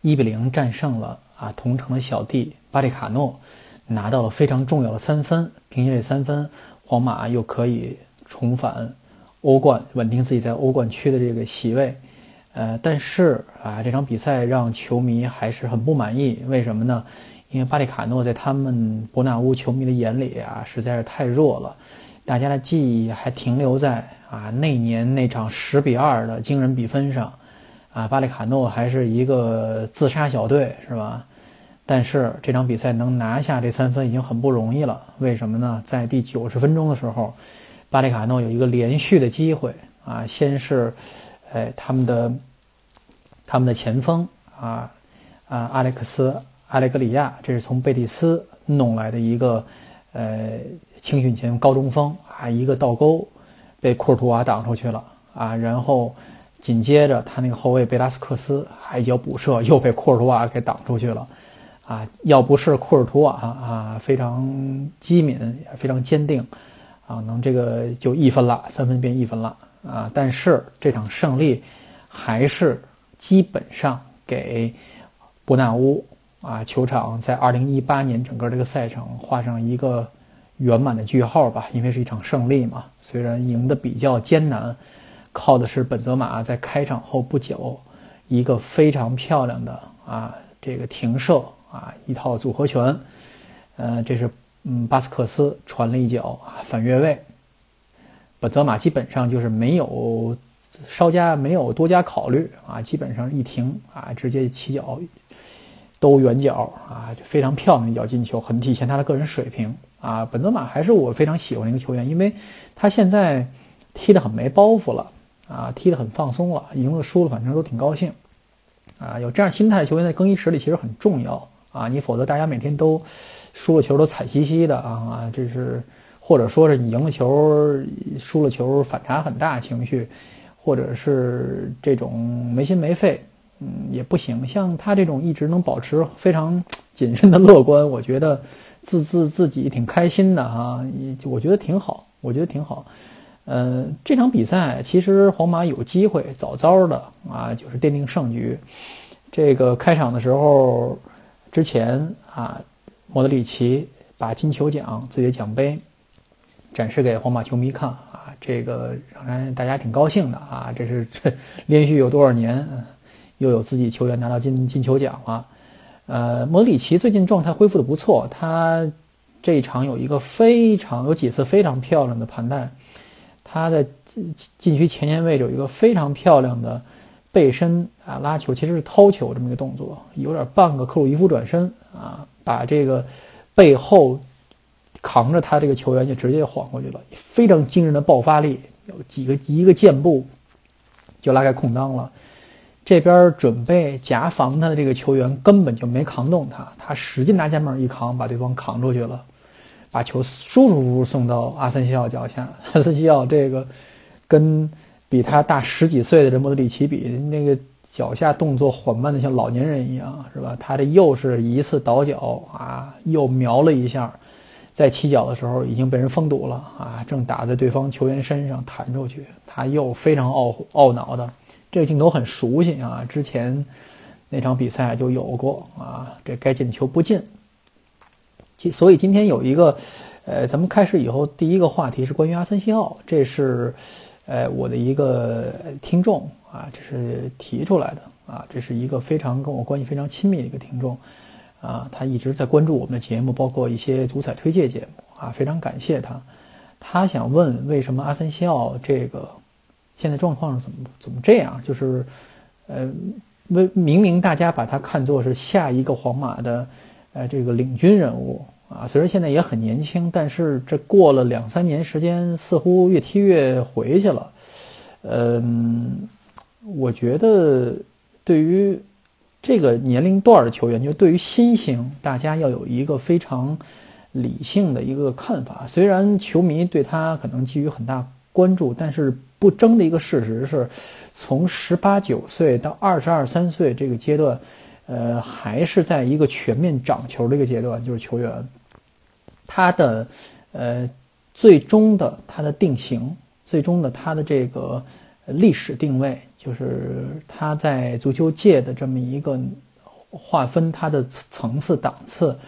一比零战胜了啊同城的小弟巴利卡诺，拿到了非常重要的三分。凭借这三分，皇马又可以重返欧冠，稳定自己在欧冠区的这个席位。呃，但是啊，这场比赛让球迷还是很不满意。为什么呢？因为巴利卡诺在他们伯纳乌球迷的眼里啊，实在是太弱了。大家的记忆还停留在啊那年那场十比二的惊人比分上。啊，巴里卡诺还是一个自杀小队，是吧？但是这场比赛能拿下这三分已经很不容易了。为什么呢？在第九十分钟的时候，巴里卡诺有一个连续的机会啊，先是，哎，他们的他们的前锋啊啊，阿莱克斯·阿莱格里亚，这是从贝蒂斯弄来的一个呃青训前高中锋啊，一个倒钩被库尔图瓦挡出去了啊，然后。紧接着，他那个后卫贝拉斯克斯还一脚补射，又被库尔图瓦给挡出去了。啊，要不是库尔图瓦啊非常机敏，也非常坚定，啊，能这个就一分了，三分变一分了啊。但是这场胜利还是基本上给伯纳乌啊球场在2018年整个这个赛程画上一个圆满的句号吧，因为是一场胜利嘛，虽然赢得比较艰难。靠的是本泽马在开场后不久，一个非常漂亮的啊，这个停射啊，一套组合拳，呃，这是嗯巴斯克斯传了一脚啊反越位，本泽马基本上就是没有稍加没有多加考虑啊，基本上一停啊，直接起脚兜圆角啊，就非常漂亮的一脚进球，很体现他的个人水平啊。本泽马还是我非常喜欢的一个球员，因为他现在踢得很没包袱了。啊，踢得很放松了，赢了输了，反正都挺高兴。啊，有这样心态的球员在更衣室里其实很重要啊，你否则大家每天都输了球都惨兮兮的啊啊，这是或者说是你赢了球，输了球反差很大情绪，或者是这种没心没肺，嗯，也不行。像他这种一直能保持非常谨慎的乐观，我觉得自自自己挺开心的哈，也我觉得挺好，我觉得挺好。呃，这场比赛其实皇马有机会早早的啊，就是奠定胜局。这个开场的时候之前啊，莫德里奇把金球奖自己的奖杯展示给皇马球迷看啊，这个让大家挺高兴的啊。这是这连续有多少年又有自己球员拿到金金球奖了？呃，莫德里奇最近状态恢复的不错，他这一场有一个非常有几次非常漂亮的盘带。他在禁禁区前沿位置有一个非常漂亮的背身啊拉球，其实是掏球这么一个动作，有点半个克鲁伊夫转身啊，把这个背后扛着他这个球员就直接晃过去了，非常惊人的爆发力，有几个一个箭步就拉开空当了。这边准备夹防他的这个球员根本就没扛动他，他使劲拿肩膀一扛，把对方扛出去了。把球舒舒服服送到阿森西奥脚下，阿森西奥这个跟比他大十几岁的这莫德里奇比，那个脚下动作缓慢的像老年人一样，是吧？他这又是一次倒脚啊，又瞄了一下，在起脚的时候已经被人封堵了啊，正打在对方球员身上弹出去，他又非常懊懊恼的，这个镜头很熟悉啊，之前那场比赛就有过啊，这该进球不进。所以今天有一个，呃，咱们开始以后第一个话题是关于阿森西奥，这是，呃，我的一个听众啊，这是提出来的啊，这是一个非常跟我关系非常亲密的一个听众，啊，他一直在关注我们的节目，包括一些足彩推介节目啊，非常感谢他。他想问为什么阿森西奥这个现在状况怎么怎么这样？就是，呃，为明明大家把他看作是下一个皇马的。哎，这个领军人物啊，虽然现在也很年轻，但是这过了两三年时间，似乎越踢越回去了。嗯，我觉得对于这个年龄段的球员，就对于新星，大家要有一个非常理性的一个看法。虽然球迷对他可能给予很大关注，但是不争的一个事实是，从十八九岁到二十二三岁这个阶段，呃，还是在一个全面涨球的一个阶段，就是球员他的呃最终的他的定型，最终的他的这个历史定位。就是他在足球界的这么一个划分，他的层次档次，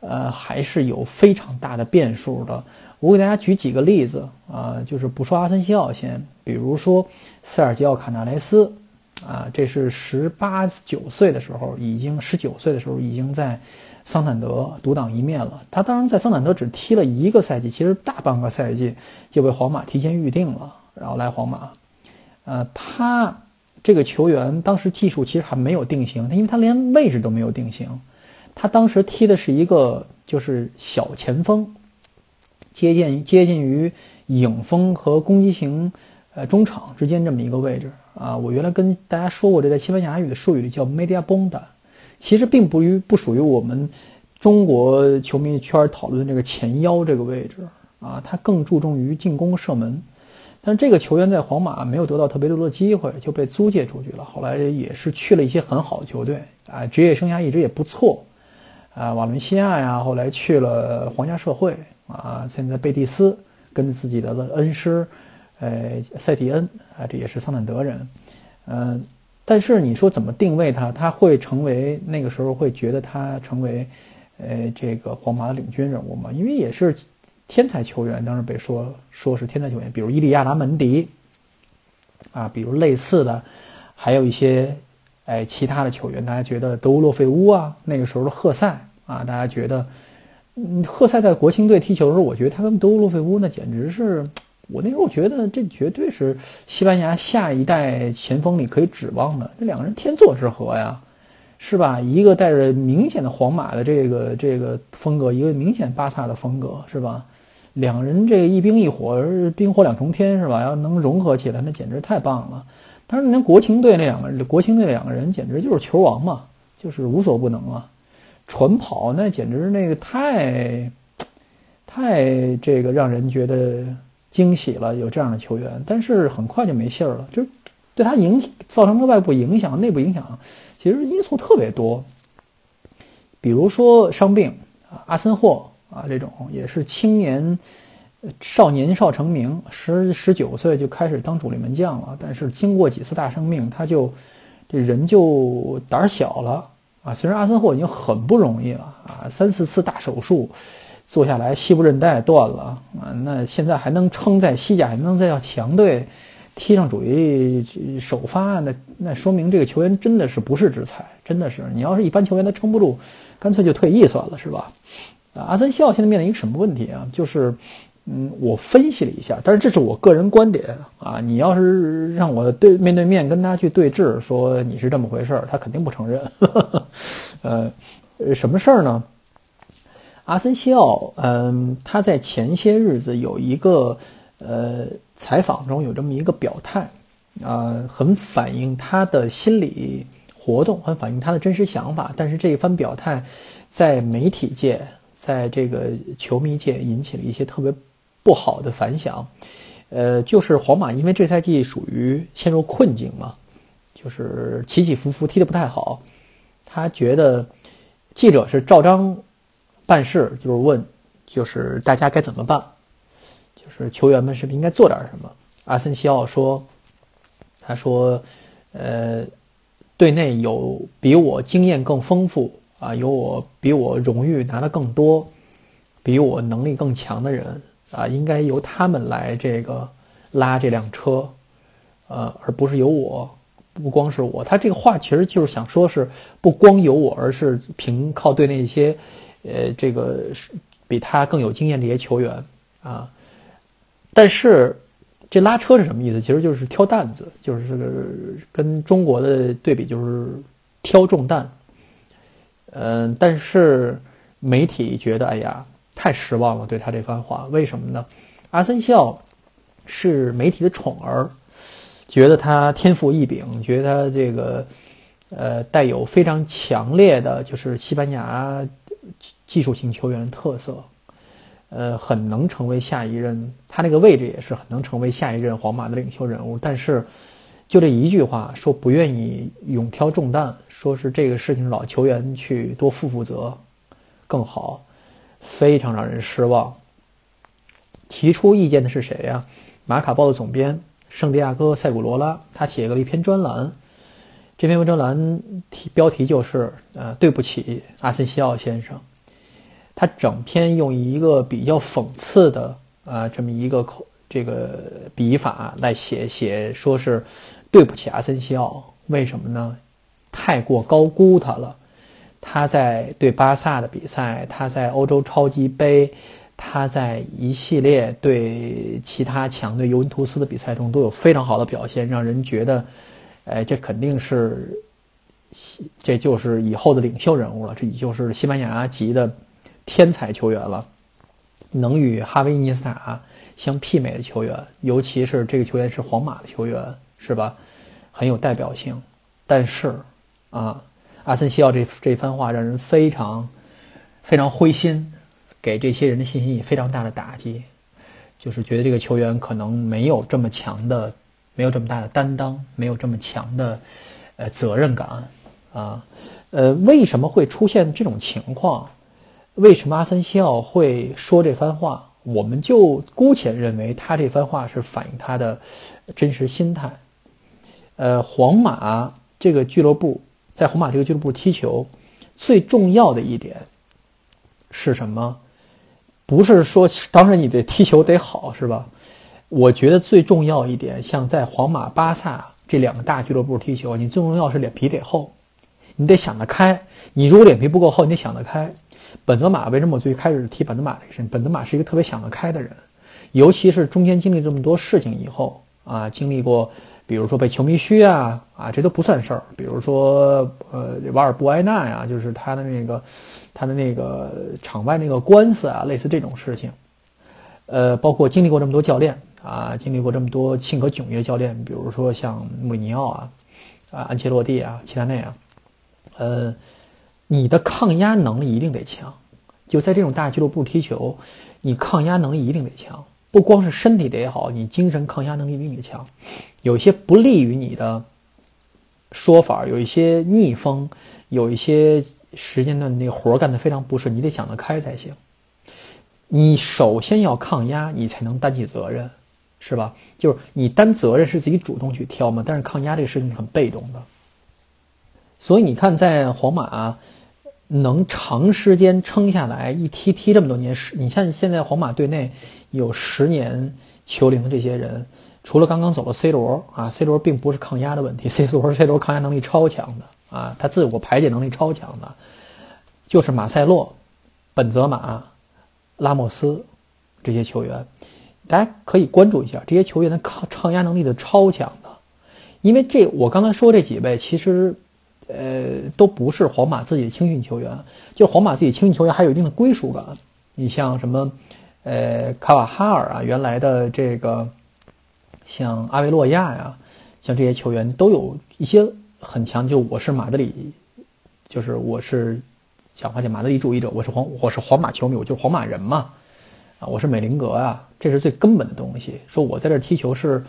呃，还是有非常大的变数的。我给大家举几个例子啊，就是不说阿森西奥先，比如说塞尔吉奥卡纳莱斯，啊，这是十八九岁的时候，已经十九岁的时候已经在桑坦德独当一面了。他当然在桑坦德只踢了一个赛季，其实大半个赛季就被皇马提前预定了，然后来皇马。呃，他这个球员当时技术其实还没有定型，他因为他连位置都没有定型。他当时踢的是一个就是小前锋，接近接近于影锋和攻击型呃中场之间这么一个位置啊。我原来跟大家说过，这在西班牙语的术语里叫 mediabonda，其实并不于不属于我们中国球迷圈讨论这个前腰这个位置啊，他更注重于进攻射门。但这个球员在皇马没有得到特别多的机会，就被租借出去了。后来也是去了一些很好的球队啊，职业生涯一直也不错啊，瓦伦西亚呀，后来去了皇家社会啊，现在贝蒂斯跟自己的恩师，呃，塞蒂恩啊，这也是桑坦德人，嗯，但是你说怎么定位他？他会成为那个时候会觉得他成为，呃，这个皇马的领军人物吗？因为也是。天才球员当时被说说是天才球员，比如伊利亚拉门迪，啊，比如类似的，还有一些哎其他的球员，大家觉得德乌洛费乌啊，那个时候的赫塞啊，大家觉得，嗯，赫塞在国青队踢球的时候，我觉得他跟德乌洛费乌那简直是，我那时候觉得这绝对是西班牙下一代前锋里可以指望的，这两个人天作之合呀。是吧？一个带着明显的皇马的这个这个风格，一个明显巴萨的风格，是吧？两人这一冰一火，冰火两重天，是吧？要能融合起来，那简直太棒了。但是，那国青队那两个国青队两个人，简直就是球王嘛，就是无所不能啊！传跑那简直那个太，太这个让人觉得惊喜了，有这样的球员。但是很快就没信儿了，就对他影造成的外部影响、内部影响。其实因素特别多，比如说伤病啊，阿森霍啊这种也是青年少年少成名，十十九岁就开始当主力门将了。但是经过几次大生病，他就这人就胆小了啊。虽然阿森霍已经很不容易了啊，三四次大手术坐下来，膝部韧带断了啊，那现在还能撑在西甲，还能再到强队。踢上主力首发，那那说明这个球员真的是不是之才，真的是。你要是一般球员，他撑不住，干脆就退役算了，是吧？啊，阿森西奥现在面临一个什么问题啊？就是，嗯，我分析了一下，但是这是我个人观点啊。你要是让我对面对面跟他去对峙，说你是这么回事儿，他肯定不承认。呃，什么事儿呢？阿森西奥，嗯，他在前些日子有一个，呃。采访中有这么一个表态，啊，很反映他的心理活动，很反映他的真实想法。但是这一番表态，在媒体界，在这个球迷界引起了一些特别不好的反响。呃，就是皇马因为这赛季属于陷入困境嘛，就是起起伏伏，踢得不太好。他觉得记者是照章办事，就是问，就是大家该怎么办。就是球员们是不是应该做点什么？阿森西奥说：“他说，呃，队内有比我经验更丰富啊，有我比我荣誉拿的更多，比我能力更强的人啊，应该由他们来这个拉这辆车，呃，而不是由我。不光是我，他这个话其实就是想说是不光由我，而是凭靠队内一些，呃，这个比他更有经验的一些球员啊。”但是，这拉车是什么意思？其实就是挑担子，就是跟中国的对比，就是挑重担。嗯，但是媒体觉得，哎呀，太失望了，对他这番话。为什么呢？阿森西奥是媒体的宠儿，觉得他天赋异禀，觉得他这个呃，带有非常强烈的就是西班牙技术型球员的特色，呃，很能成为下一任，他那个位置也是很能成为下一任皇马的领袖人物。但是，就这一句话说不愿意勇挑重担，说是这个事情老球员去多负负责更好，非常让人失望。提出意见的是谁呀？马卡报的总编圣地亚哥·塞古罗拉，他写了一篇专栏。这篇文章栏题标题就是“呃，对不起，阿森西奥先生”。他整篇用一个比较讽刺的啊这么一个口这个笔法来写写，说是对不起阿森西奥，为什么呢？太过高估他了。他在对巴萨的比赛，他在欧洲超级杯，他在一系列对其他强队尤文图斯的比赛中都有非常好的表现，让人觉得。哎，这肯定是，这就是以后的领袖人物了。这已就是西班牙籍的天才球员了，能与哈维·尼斯塔相媲美的球员。尤其是这个球员是皇马的球员，是吧？很有代表性。但是啊，阿森西奥这这番话让人非常非常灰心，给这些人的信心也非常大的打击，就是觉得这个球员可能没有这么强的。没有这么大的担当，没有这么强的，呃，责任感，啊，呃，为什么会出现这种情况？为什么阿森西奥会说这番话？我们就姑且认为他这番话是反映他的真实心态。呃，皇马这个俱乐部在皇马这个俱乐部踢球，最重要的一点是什么？不是说，当然你得踢球得好，是吧？我觉得最重要一点，像在皇马、巴萨这两个大俱乐部踢球，你最重要是脸皮得厚，你得想得开。你如果脸皮不够厚，你得想得开。本泽马为什么我最开始提本泽马这个人？本泽马是一个特别想得开的人，尤其是中间经历这么多事情以后啊，经历过，比如说被球迷嘘啊啊，这都不算事儿。比如说呃，瓦尔布埃纳呀，就是他的那个他的那个场外那个官司啊，类似这种事情，呃，包括经历过这么多教练。啊，经历过这么多性格迥异的教练，比如说像穆里尼奥啊，啊，安切洛蒂啊，齐达内啊，呃，你的抗压能力一定得强。就在这种大俱乐部踢球，你抗压能力一定得强，不光是身体得好，你精神抗压能力一定得强。有一些不利于你的说法，有一些逆风，有一些时间段那个活干得非常不顺，你得想得开才行。你首先要抗压，你才能担起责任。是吧？就是你担责任是自己主动去挑嘛，但是抗压这个事情是很被动的。所以你看，在皇马能长时间撑下来，一踢踢这么多年，十你像现在皇马队内有十年球龄的这些人，除了刚刚走的 C 罗啊，C 罗并不是抗压的问题，C 罗 C 罗抗压能力超强的啊，他自我排解能力超强的，就是马塞洛、本泽马、拉莫斯这些球员。大家可以关注一下这些球员的抗抗压能力的超强的，因为这我刚才说这几位其实，呃，都不是皇马自己的青训球员，就皇马自己青训球员还有一定的归属感。你像什么，呃，卡瓦哈尔啊，原来的这个，像阿维洛亚呀，像这些球员都有一些很强。就我是马德里，就是我是讲话叫马德里主义者，我是皇我是皇马球迷，我就是皇马人嘛。啊，我是美林格啊，这是最根本的东西。说我在这踢球是，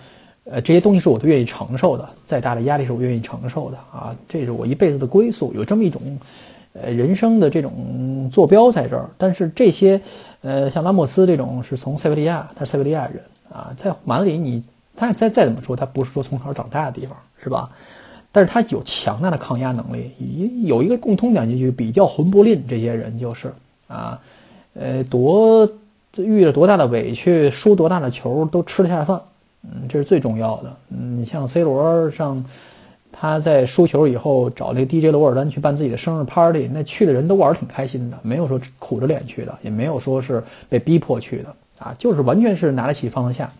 呃，这些东西是我都愿意承受的，再大的压力是我愿意承受的啊，这是我一辈子的归宿，有这么一种，呃，人生的这种坐标在这儿。但是这些，呃，像拉莫斯这种是从塞维利亚，他是塞维利亚人啊，在马德里，你他再再怎么说，他不是说从小长大的地方，是吧？但是他有强大的抗压能力，有一个共通点就是比较魂不吝，这些人就是啊，呃，多。遇了多大的委屈，输多大的球都吃得下饭，嗯，这是最重要的。嗯，你像 C 罗上，他在输球以后找那个 DJ 罗尔丹去办自己的生日 party，那去的人都玩得挺开心的，没有说苦着脸去的，也没有说是被逼迫去的啊，就是完全是拿得起放得下。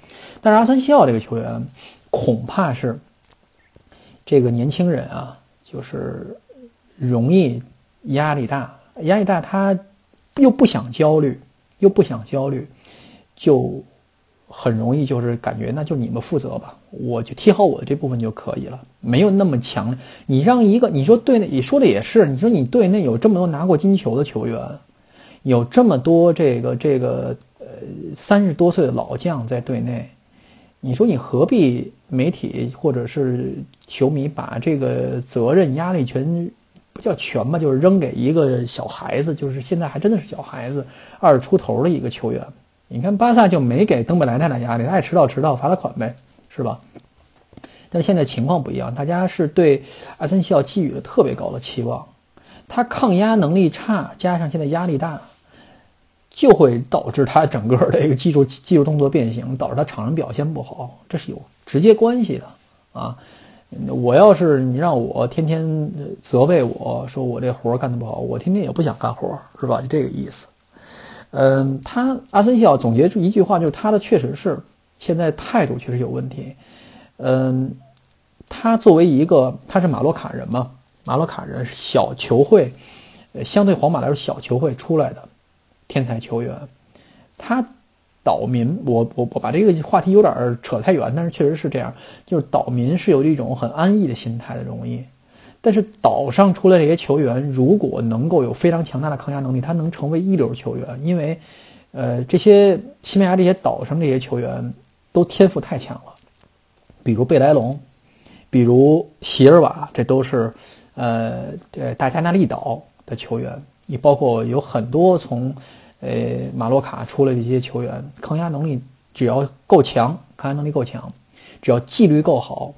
但是阿森西奥这个球员，恐怕是这个年轻人啊，就是容易压力大，压力大他又不想焦虑。又不想焦虑，就很容易就是感觉那就你们负责吧，我就踢好我的这部分就可以了，没有那么强。你让一个你说队内，你说的也是，你说你队内有这么多拿过金球的球员，有这么多这个这个呃三十多岁的老将在队内，你说你何必媒体或者是球迷把这个责任压力全不叫全吧，就是扔给一个小孩子，就是现在还真的是小孩子，二十出头的一个球员。你看巴萨就没给登贝莱太大压力，爱迟到迟到罚他款呗，是吧？但现在情况不一样，大家是对阿森西奥寄予了特别高的期望，他抗压能力差，加上现在压力大，就会导致他整个的一个技术技术动作变形，导致他场上表现不好，这是有直接关系的啊！我要是你让我天天责备我说我这活干得不好，我天天也不想干活，是吧？就这个意思。嗯，他阿森西奥总结出一句话，就是他的确实是现在态度确实有问题。嗯，他作为一个他是马洛卡人嘛，马洛卡人小球会，呃，相对皇马来说小球会出来的天才球员，他岛民，我我我把这个话题有点扯太远，但是确实是这样，就是岛民是有一种很安逸的心态的容易。但是岛上出来这些球员，如果能够有非常强大的抗压能力，他能成为一流球员。因为，呃，这些西班牙这些岛上这些球员都天赋太强了，比如贝莱龙，比如席尔瓦，这都是，呃，呃大加那利岛的球员。你包括有很多从，呃，马洛卡出来的一些球员，抗压能力只要够强，抗压能力够强，只要纪律够好。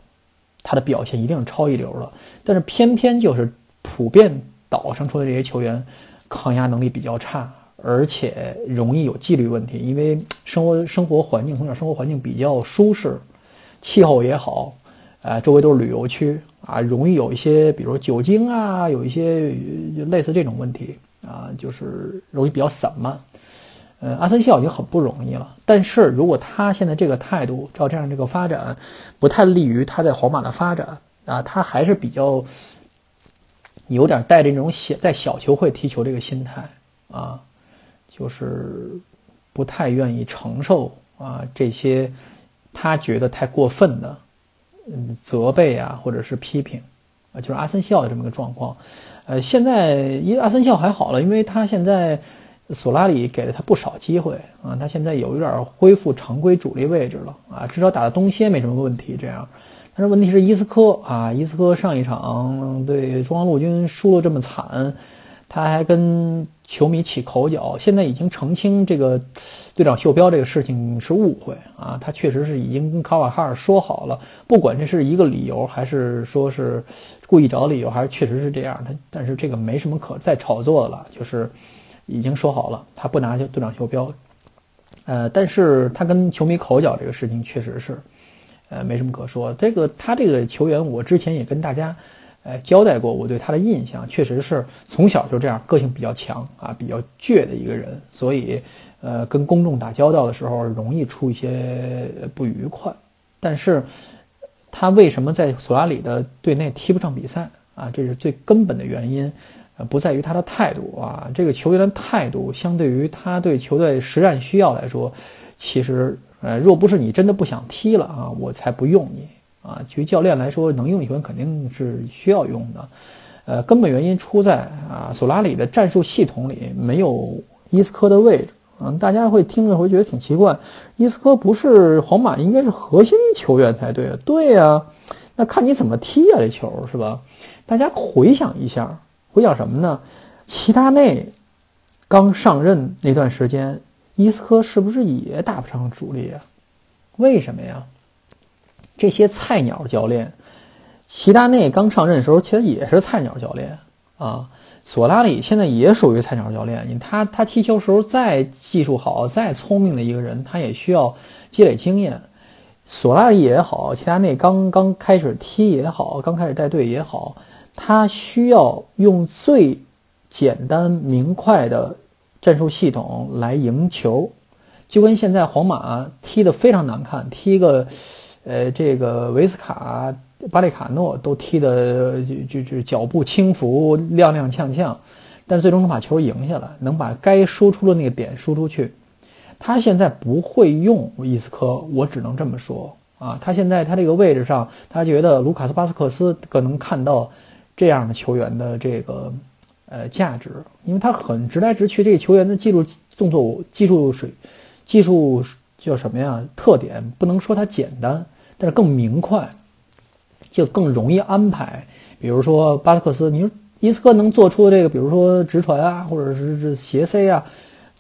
他的表现一定是超一流的，但是偏偏就是普遍岛上出的这些球员，抗压能力比较差，而且容易有纪律问题，因为生活生活环境从小生活环境比较舒适，气候也好，呃，周围都是旅游区啊，容易有一些，比如酒精啊，有一些类似这种问题啊，就是容易比较散漫。呃，阿森西奥已经很不容易了，但是如果他现在这个态度照这样这个发展，不太利于他在皇马的发展啊，他还是比较有点带着那种小在小球会踢球这个心态啊，就是不太愿意承受啊这些他觉得太过分的嗯责备啊或者是批评啊，就是阿森西奥的这么个状况。呃，现在因为阿森西奥还好了，因为他现在。索拉里给了他不少机会啊，他现在有一点恢复常规主力位置了啊，至少打的东歇没什么问题。这样，但是问题是伊斯科啊，伊斯科上一场对中央陆军输了这么惨，他还跟球迷起口角，现在已经澄清这个队长袖标这个事情是误会啊，他确实是已经跟卡瓦哈尔说好了，不管这是一个理由还是说是故意找理由，还是确实是这样，他但是这个没什么可再炒作的了，就是。已经说好了，他不拿队长袖标，呃，但是他跟球迷口角这个事情确实是，呃，没什么可说。这个他这个球员，我之前也跟大家，呃，交代过我对他的印象，确实是从小就这样，个性比较强啊，比较倔的一个人，所以，呃，跟公众打交道的时候容易出一些不愉快。但是，他为什么在索拉里的队内踢不上比赛啊？这是最根本的原因。不在于他的态度啊，这个球员的态度相对于他对球队实战需要来说，其实呃，若不是你真的不想踢了啊，我才不用你啊。对于教练来说，能用球员肯定是需要用的。呃，根本原因出在啊，索拉里的战术系统里没有伊斯科的位置。嗯，大家会听着会觉得挺奇怪，伊斯科不是皇马应该是核心球员才对啊？对呀，那看你怎么踢啊，这球是吧？大家回想一下。回想什么呢？齐达内刚上任那段时间，伊斯科是不是也打不上主力啊？为什么呀？这些菜鸟教练，齐达内刚上任的时候其实也是菜鸟教练啊。索拉里现在也属于菜鸟教练，你他他踢球时候再技术好、再聪明的一个人，他也需要积累经验。索拉里也好，齐达内刚刚开始踢也好，刚开始带队也好。他需要用最简单明快的战术系统来赢球，就跟现在皇马踢得非常难看，踢个，呃，这个维斯卡、巴列卡诺都踢得就就就脚步轻浮、踉踉跄跄，但最终能把球赢下来，能把该输出的那个点输出去。他现在不会用伊斯科，我只能这么说啊。他现在他这个位置上，他觉得卢卡斯巴斯克斯可能看到这样的球员的这个呃价值，因为他很直来直去，这个球员的技术动作技术水技术叫什么呀？特点不能说他简单，但是更明快，就更容易安排。比如说巴斯克斯，你说伊斯科能做出这个，比如说直传啊，或者是是斜塞啊，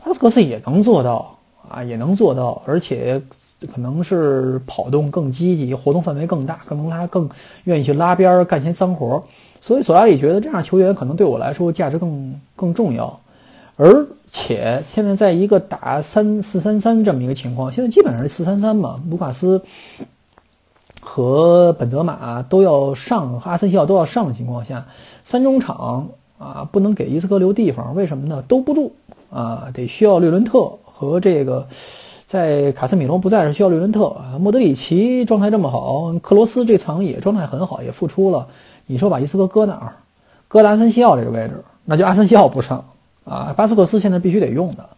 巴斯克斯也能做到。啊，也能做到，而且可能是跑动更积极，活动范围更大，更能拉更愿意去拉边干些脏活。所以索拉里觉得这样球员可能对我来说价值更更重要。而且现在在一个打三四三三这么一个情况，现在基本上是四三三嘛，卢卡斯和本泽马都要上，阿森西奥都要上的情况下，三中场啊不能给伊斯科留地方，为什么呢？兜不住啊，得需要略伦特。和这个，在卡斯米罗不在时需要略伦特，莫德里奇状态这么好，克罗斯这场也状态很好，也复出了。你说把伊斯科搁哪儿？搁阿森西奥这个位置，那就阿森西奥不上啊。巴斯克斯现在必须得用的，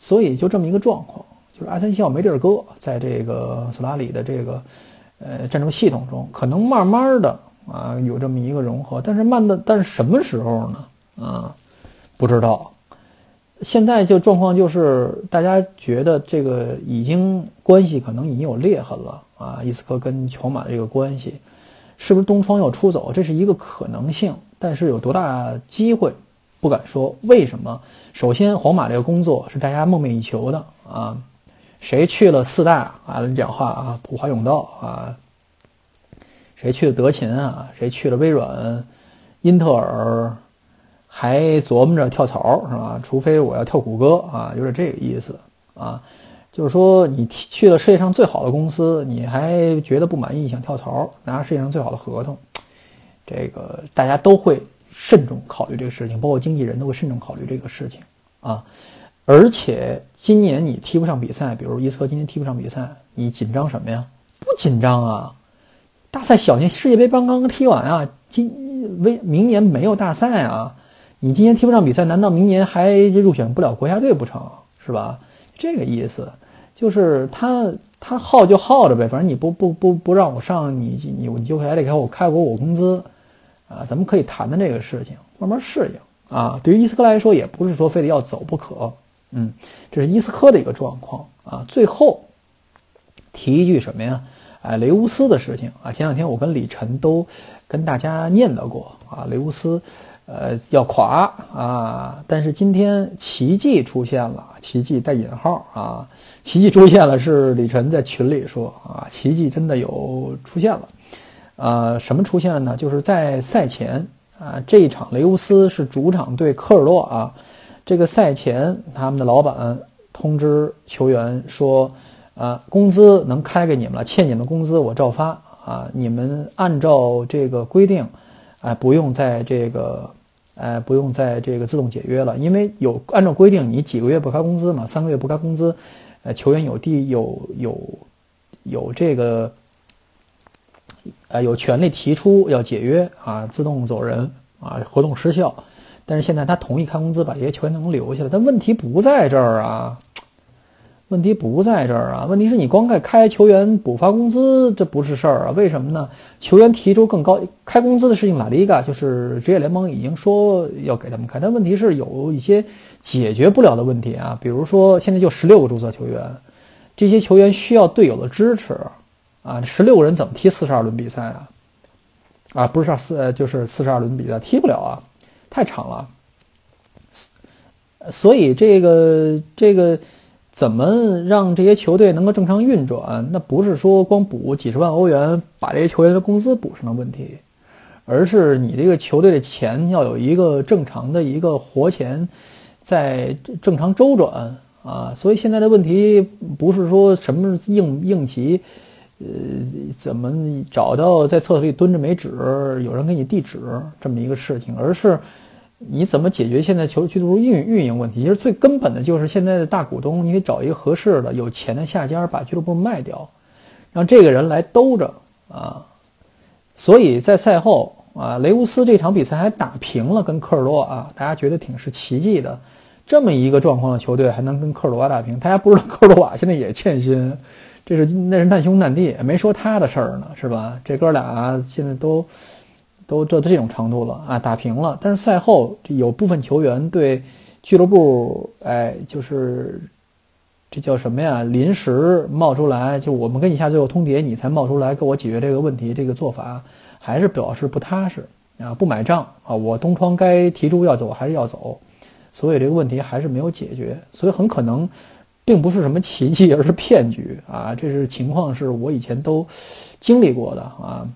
所以就这么一个状况，就是阿森西奥没地儿搁，在这个索拉里的这个呃战术系统中，可能慢慢的啊有这么一个融合，但是慢的，但是什么时候呢？啊，不知道。现在就状况就是，大家觉得这个已经关系可能已经有裂痕了啊。伊斯科跟皇马的这个关系，是不是东窗要出走？这是一个可能性，但是有多大机会，不敢说。为什么？首先，皇马这个工作是大家梦寐以求的啊。谁去了四大啊？你讲话啊，普华永道啊。谁去了德勤啊？谁去了微软、英特尔？还琢磨着跳槽是吧？除非我要跳谷歌啊，有点这个意思啊。就是说，你去了世界上最好的公司，你还觉得不满意，想跳槽，拿世界上最好的合同，这个大家都会慎重考虑这个事情，包括经纪人都会慎重考虑这个事情啊。而且今年你踢不上比赛，比如伊斯科今年踢不上比赛，你紧张什么呀？不紧张啊。大赛小年世界杯刚刚踢完啊，今为明年没有大赛啊。你今年踢不上比赛，难道明年还入选不了国家队不成？是吧？这个意思，就是他他耗就耗着呗，反正你不不不不让我上，你你你就还得给我开国我工资，啊，咱们可以谈谈这个事情，慢慢适应啊。对于伊斯科来说，也不是说非得要走不可，嗯，这是伊斯科的一个状况啊。最后提一句什么呀？哎，雷乌斯的事情啊，前两天我跟李晨都跟大家念叨过啊，雷乌斯。呃，要垮啊！但是今天奇迹出现了，奇迹带引号啊，奇迹出现了，是李晨在群里说啊，奇迹真的有出现了，呃，什么出现了呢？就是在赛前啊，这一场雷乌斯是主场对科尔洛啊，这个赛前他们的老板通知球员说，啊，工资能开给你们了，欠你们工资我照发啊，你们按照这个规定，哎，不用在这个。呃，不用再这个自动解约了，因为有按照规定，你几个月不开工资嘛，三个月不开工资，呃，球员有地有有有这个，呃，有权利提出要解约啊，自动走人啊，合同失效。但是现在他同意开工资，把这些球员能留下来，但问题不在这儿啊。问题不在这儿啊，问题是你光开开球员补发工资，这不是事儿啊？为什么呢？球员提出更高开工资的事情，拉里嘎就是职业联盟已经说要给他们开，但问题是有一些解决不了的问题啊，比如说现在就十六个注册球员，这些球员需要队友的支持啊，十六个人怎么踢四十二轮比赛啊？啊，不是四，就是四十二轮比赛踢不了啊，太长了，所以这个这个。怎么让这些球队能够正常运转？那不是说光补几十万欧元把这些球员的工资补上的问题，而是你这个球队的钱要有一个正常的一个活钱，在正常周转啊。所以现在的问题不是说什么应应急，呃，怎么找到在厕所里蹲着没纸，有人给你递纸这么一个事情，而是。你怎么解决现在球俱乐部运运营问题？其实最根本的就是现在的大股东，你得找一个合适的、有钱的下家，把俱乐部卖掉，让这个人来兜着啊。所以在赛后啊，雷乌斯这场比赛还打平了跟科尔洛啊，大家觉得挺是奇迹的。这么一个状况的球队还能跟科尔多瓦打平？大家不知道科尔多瓦现在也欠薪，这是那是难兄难弟，没说他的事儿呢，是吧？这哥俩现在都都这这种程度了啊，打平了。但是赛后有部分球员对俱乐部，哎，就是这叫什么呀？临时冒出来，就我们跟你下最后通牒，你才冒出来给我解决这个问题，这个做法还是表示不踏实啊，不买账啊！我东窗该提出要走还是要走。所以这个问题还是没有解决，所以很可能，并不是什么奇迹，而是骗局啊！这是情况，是我以前都经历过的啊，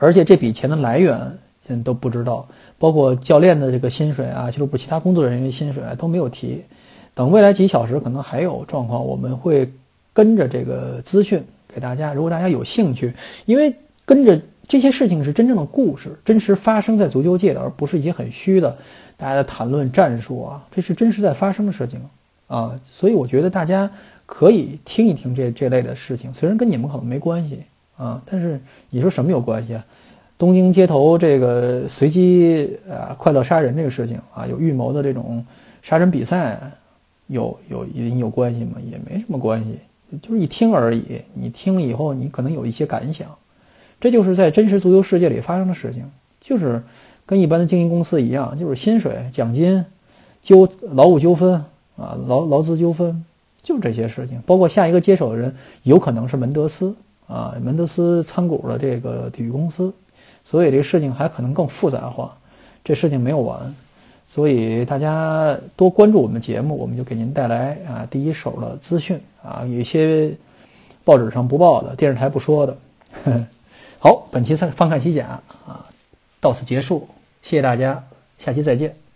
而且这笔钱的来源现在都不知道，包括教练的这个薪水啊，俱乐部其他工作人员的薪水啊都没有提。等未来几小时可能还有状况，我们会跟着这个资讯给大家。如果大家有兴趣，因为跟着这些事情是真正的故事，真实发生在足球界的，而不是一些很虚的。大家在谈论战术啊，这是真实在发生的事情啊，所以我觉得大家可以听一听这这类的事情，虽然跟你们可能没关系啊，但是你说什么有关系啊？东京街头这个随机啊快乐杀人这个事情啊，有预谋的这种杀人比赛，有有有有关系吗？也没什么关系，就是一听而已。你听了以后，你可能有一些感想，这就是在真实足球世界里发生的事情，就是。跟一般的经营公司一样，就是薪水、奖金、纠劳务纠纷啊，劳劳资纠纷，就这些事情。包括下一个接手的人有可能是门德斯啊，门德斯参股的这个体育公司，所以这个事情还可能更复杂化。这事情没有完，所以大家多关注我们节目，我们就给您带来啊第一手的资讯啊，有一些报纸上不报的，电视台不说的。好，本期翻翻看西甲啊，到此结束。谢谢大家，下期再见。